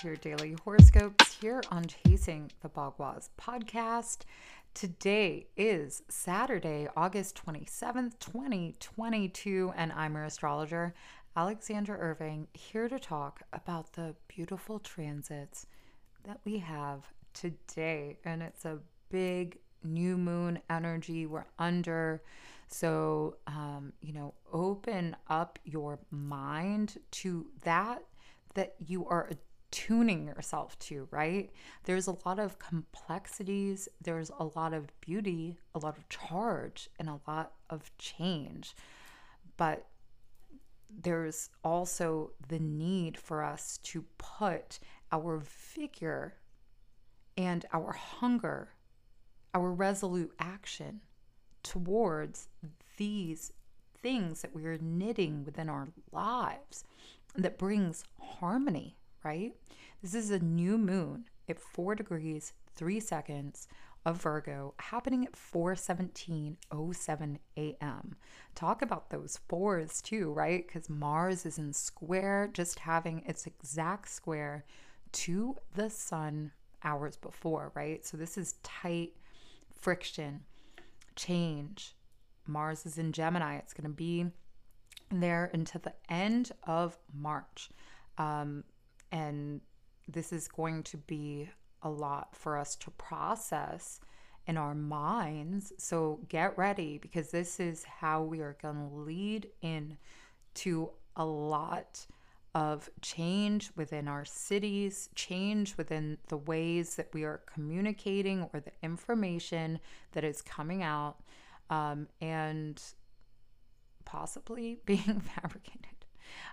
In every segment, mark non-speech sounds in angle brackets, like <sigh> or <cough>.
to your daily horoscopes here on Chasing the Bagua podcast. Today is Saturday, August 27th, 2022, and I'm your astrologer, Alexandra Irving, here to talk about the beautiful transits that we have today. And it's a big new moon energy we're under. So, um, you know, open up your mind to that that you are tuning yourself to, right? There's a lot of complexities, there's a lot of beauty, a lot of charge, and a lot of change. But there's also the need for us to put our vigor and our hunger, our resolute action towards these things that we are knitting within our lives that brings harmony, right? This is a new moon at 4 degrees 3 seconds of Virgo happening at 4:17:07 a.m. Talk about those fours too, right? Cuz Mars is in square just having its exact square to the sun hours before, right? So this is tight friction, change. Mars is in Gemini. It's going to be there until the end of March. Um, and this is going to be a lot for us to process in our minds. So get ready because this is how we are going to lead in to a lot of change within our cities, change within the ways that we are communicating or the information that is coming out, um, and possibly <laughs> being fabricated.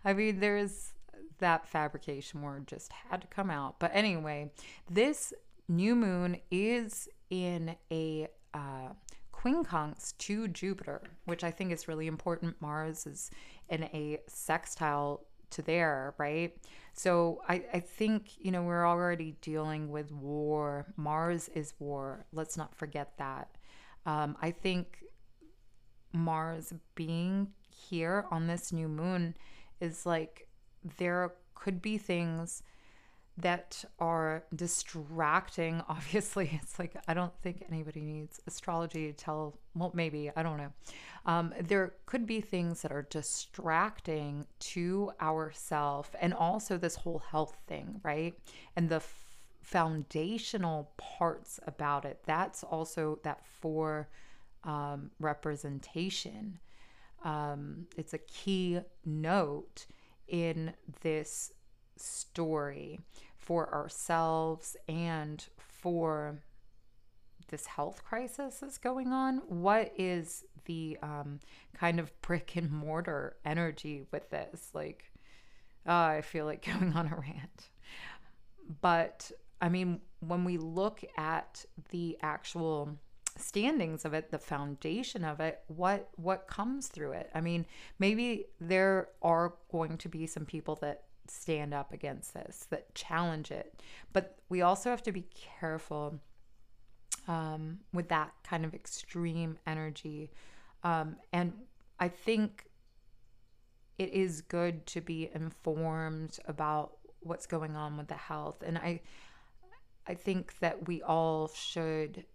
I mean, there's that fabrication word just had to come out. But anyway, this new moon is in a uh, quincunx to Jupiter, which I think is really important. Mars is in a sextile to there, right? So I, I think, you know, we're already dealing with war. Mars is war. Let's not forget that. Um, I think Mars being here on this new moon is like there could be things that are distracting. <laughs> Obviously, it's like I don't think anybody needs astrology to tell, well, maybe, I don't know. Um, there could be things that are distracting to ourself and also this whole health thing, right? And the f- foundational parts about it, that's also that for um, representation. Um, it's a key note in this story for ourselves and for this health crisis that's going on. What is the um, kind of brick and mortar energy with this? Like, uh, I feel like <laughs> going on a rant. But I mean, when we look at the actual standings of it the foundation of it what what comes through it. I mean maybe there are going to be some people that stand up against this that challenge it but we also have to be careful um, with that kind of extreme energy. Um, and i think it is good to be informed about what's going on with the health. And i i think that we all should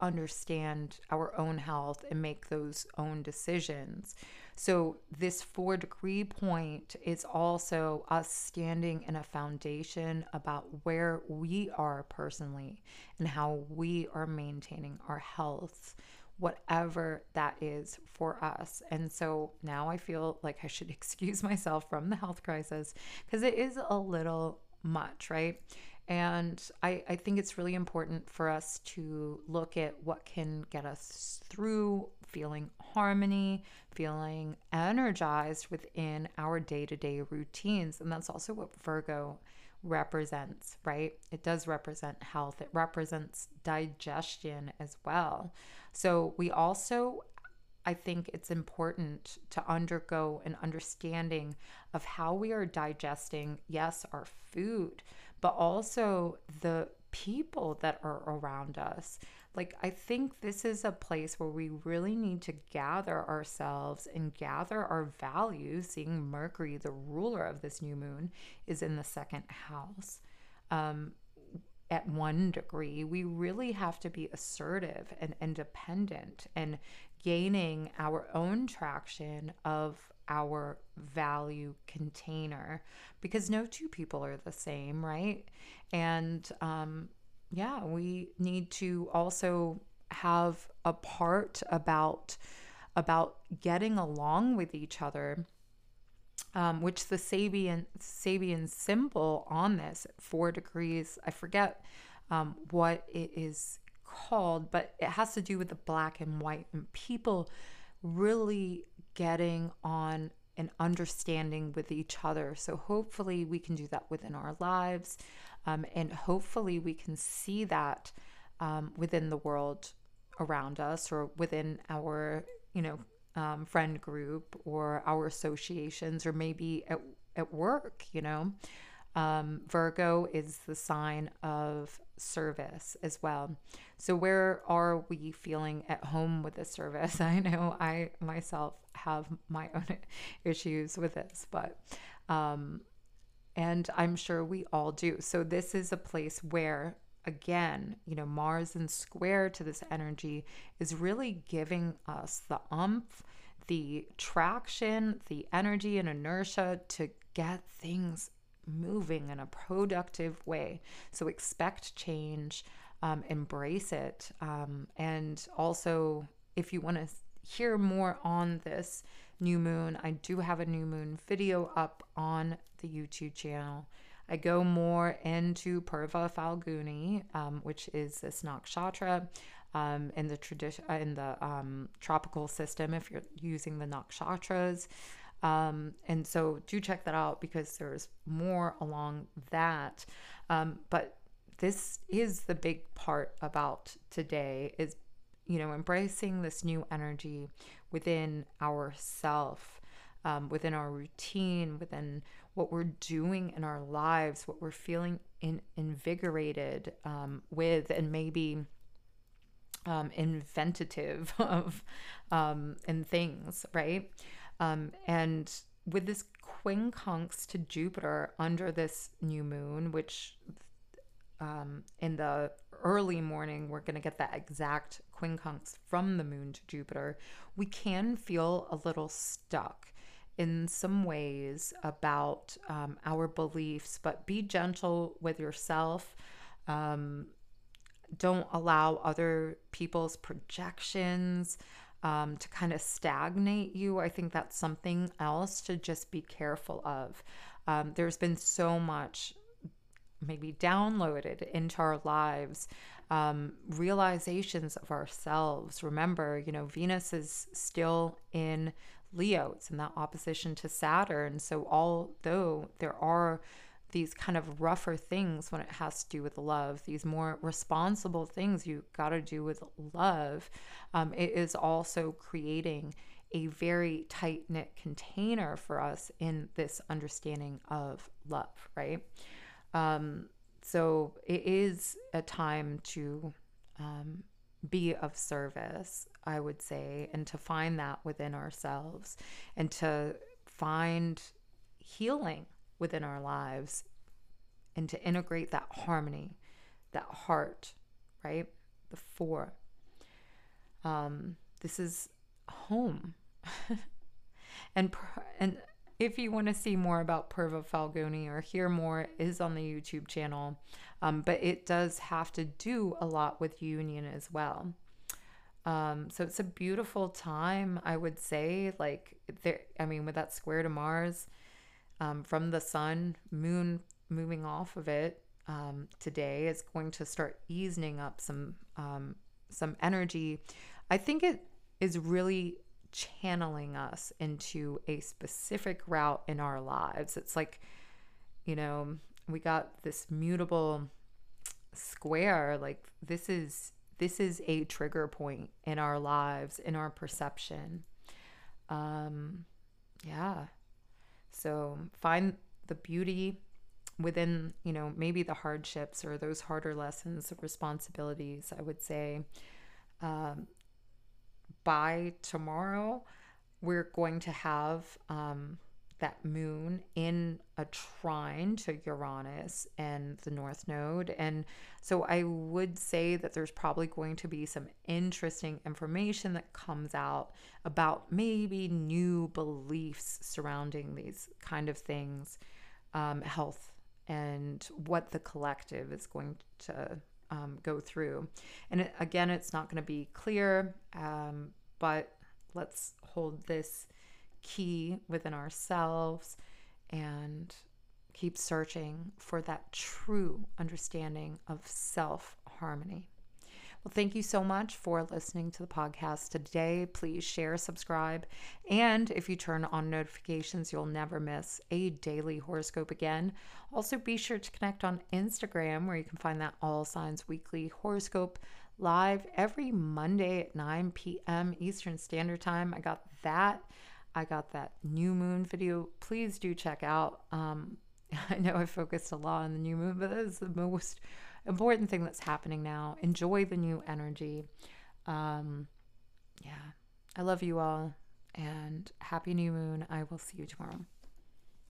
understand our own health and make those own decisions. So, this four degree point is also us standing in a foundation about where we are personally and how we are maintaining our health, whatever that is for us. And so now I feel like I should <laughs> excuse myself from the health crisis because it is a little much, right? And I, I think it's really important for us to look at what can get us through feeling harmony, feeling energized within our day to day routines. And that's also what Virgo represents, right? It does represent health, it represents digestion as well. So we also I think it's important to undergo an understanding of how we are digesting, yes, our food, but also the people that are around us. Like, I think this is a place where we really need to gather ourselves and gather our values, seeing Mercury, the ruler of this new moon, is in the second house. Um, at one degree, we really have to be assertive and independent and gaining our own traction of our value container because no two people are the same, right? And um, yeah, we need to also have a part about about getting along with each other um, which the Sabian Sabian symbol on this four degrees. I forget um, what it is called, but it has to do with the black and white and people really getting on and understanding with each other. So hopefully we can do that within our lives, um, and hopefully we can see that um, within the world around us or within our you know um, friend group or our associations or maybe at, at work, you know. Um, Virgo is the sign of service as well. So, where are we feeling at home with the service? <laughs> I know I myself have my own <laughs> issues with this, but, um, and I'm sure we all do. So, this is a place where again, you know, Mars in square to this energy is really giving us the umph, the traction, the energy and inertia to get things moving in a productive way. So expect change, um, embrace it. Um, and also, if you want to hear more on this new moon, I do have a new moon video up on the YouTube channel. I go more into Purva Falguni, um, which is this nakshatra um, in the tradition uh, in the um, tropical system. If you're using the nakshatras, um, and so do check that out because there's more along that. Um, but this is the big part about today is you know embracing this new energy within ourself um, within our routine within what we're doing in our lives, what we're feeling in, invigorated um, with, and maybe um, <laughs> of um, in things, right? Um, and with this quincunx to Jupiter under this new moon, which um, in the early morning we're going to get that exact quincunx from the moon to Jupiter, we can feel a little stuck in some ways about um, our beliefs, but be gentle with yourself. Um, don't allow other people's projections um, to kind of stagnate you. I think that's something else to just be careful of. Um, there's been so much maybe downloaded into our lives um, realizations of ourselves remember you know venus is still in Leo. It's in that opposition to Saturn. So, although there are these kind of rougher things when it has to do with love, these more responsible things you got to do with love, um, it is also creating a very tight knit container for us in this understanding of love, right? Um, so, it is a time to um, be of service, I would say, and to find that within ourselves and to find healing within our lives and to integrate that harmony, that heart, right? The four. Um, this is home. <laughs> and and if you want to see more about Purva Falguni or hear more, is on the YouTube channel. Um, but it does have to do a lot with union as well. Um, so it's a beautiful time, I would say. Like there, I mean, with that square to Mars, um, from the sun, moon moving off of it um, today is going to start easing up some um, some energy. I think it is really channeling us into a specific route in our lives. It's like, you know, we got this mutable square like this is this is a trigger point in our lives in our perception um yeah so find the beauty within, you know, maybe the hardships or those harder lessons of responsibilities, I would say um, by tomorrow, we're going to have um, that moon in a trine to Uranus and the North Node. And so I would say that there's probably going to be some interesting information that comes out about maybe new beliefs surrounding these kind of things, um, health, and what the collective is going to um, go through. And it, again, it's not going to be clear, um, but let's hold this key within ourselves and keep searching for that true understanding of self harmony. Well, thank you so much for listening to the podcast today. Please share, subscribe, and if you turn on notifications, you'll never miss a daily horoscope again. Also, be sure to connect on Instagram where you can find that All Signs Weekly horoscope live every Monday at 9 p.m. Eastern Standard Time. I got that I got that new moon video. Please do check out. Um, <laughs> I know I focused a lot on the new moon, but that is the most important thing that's happening now. Enjoy the new energy. Um, yeah, I love you all and happy new moon. I will see you tomorrow.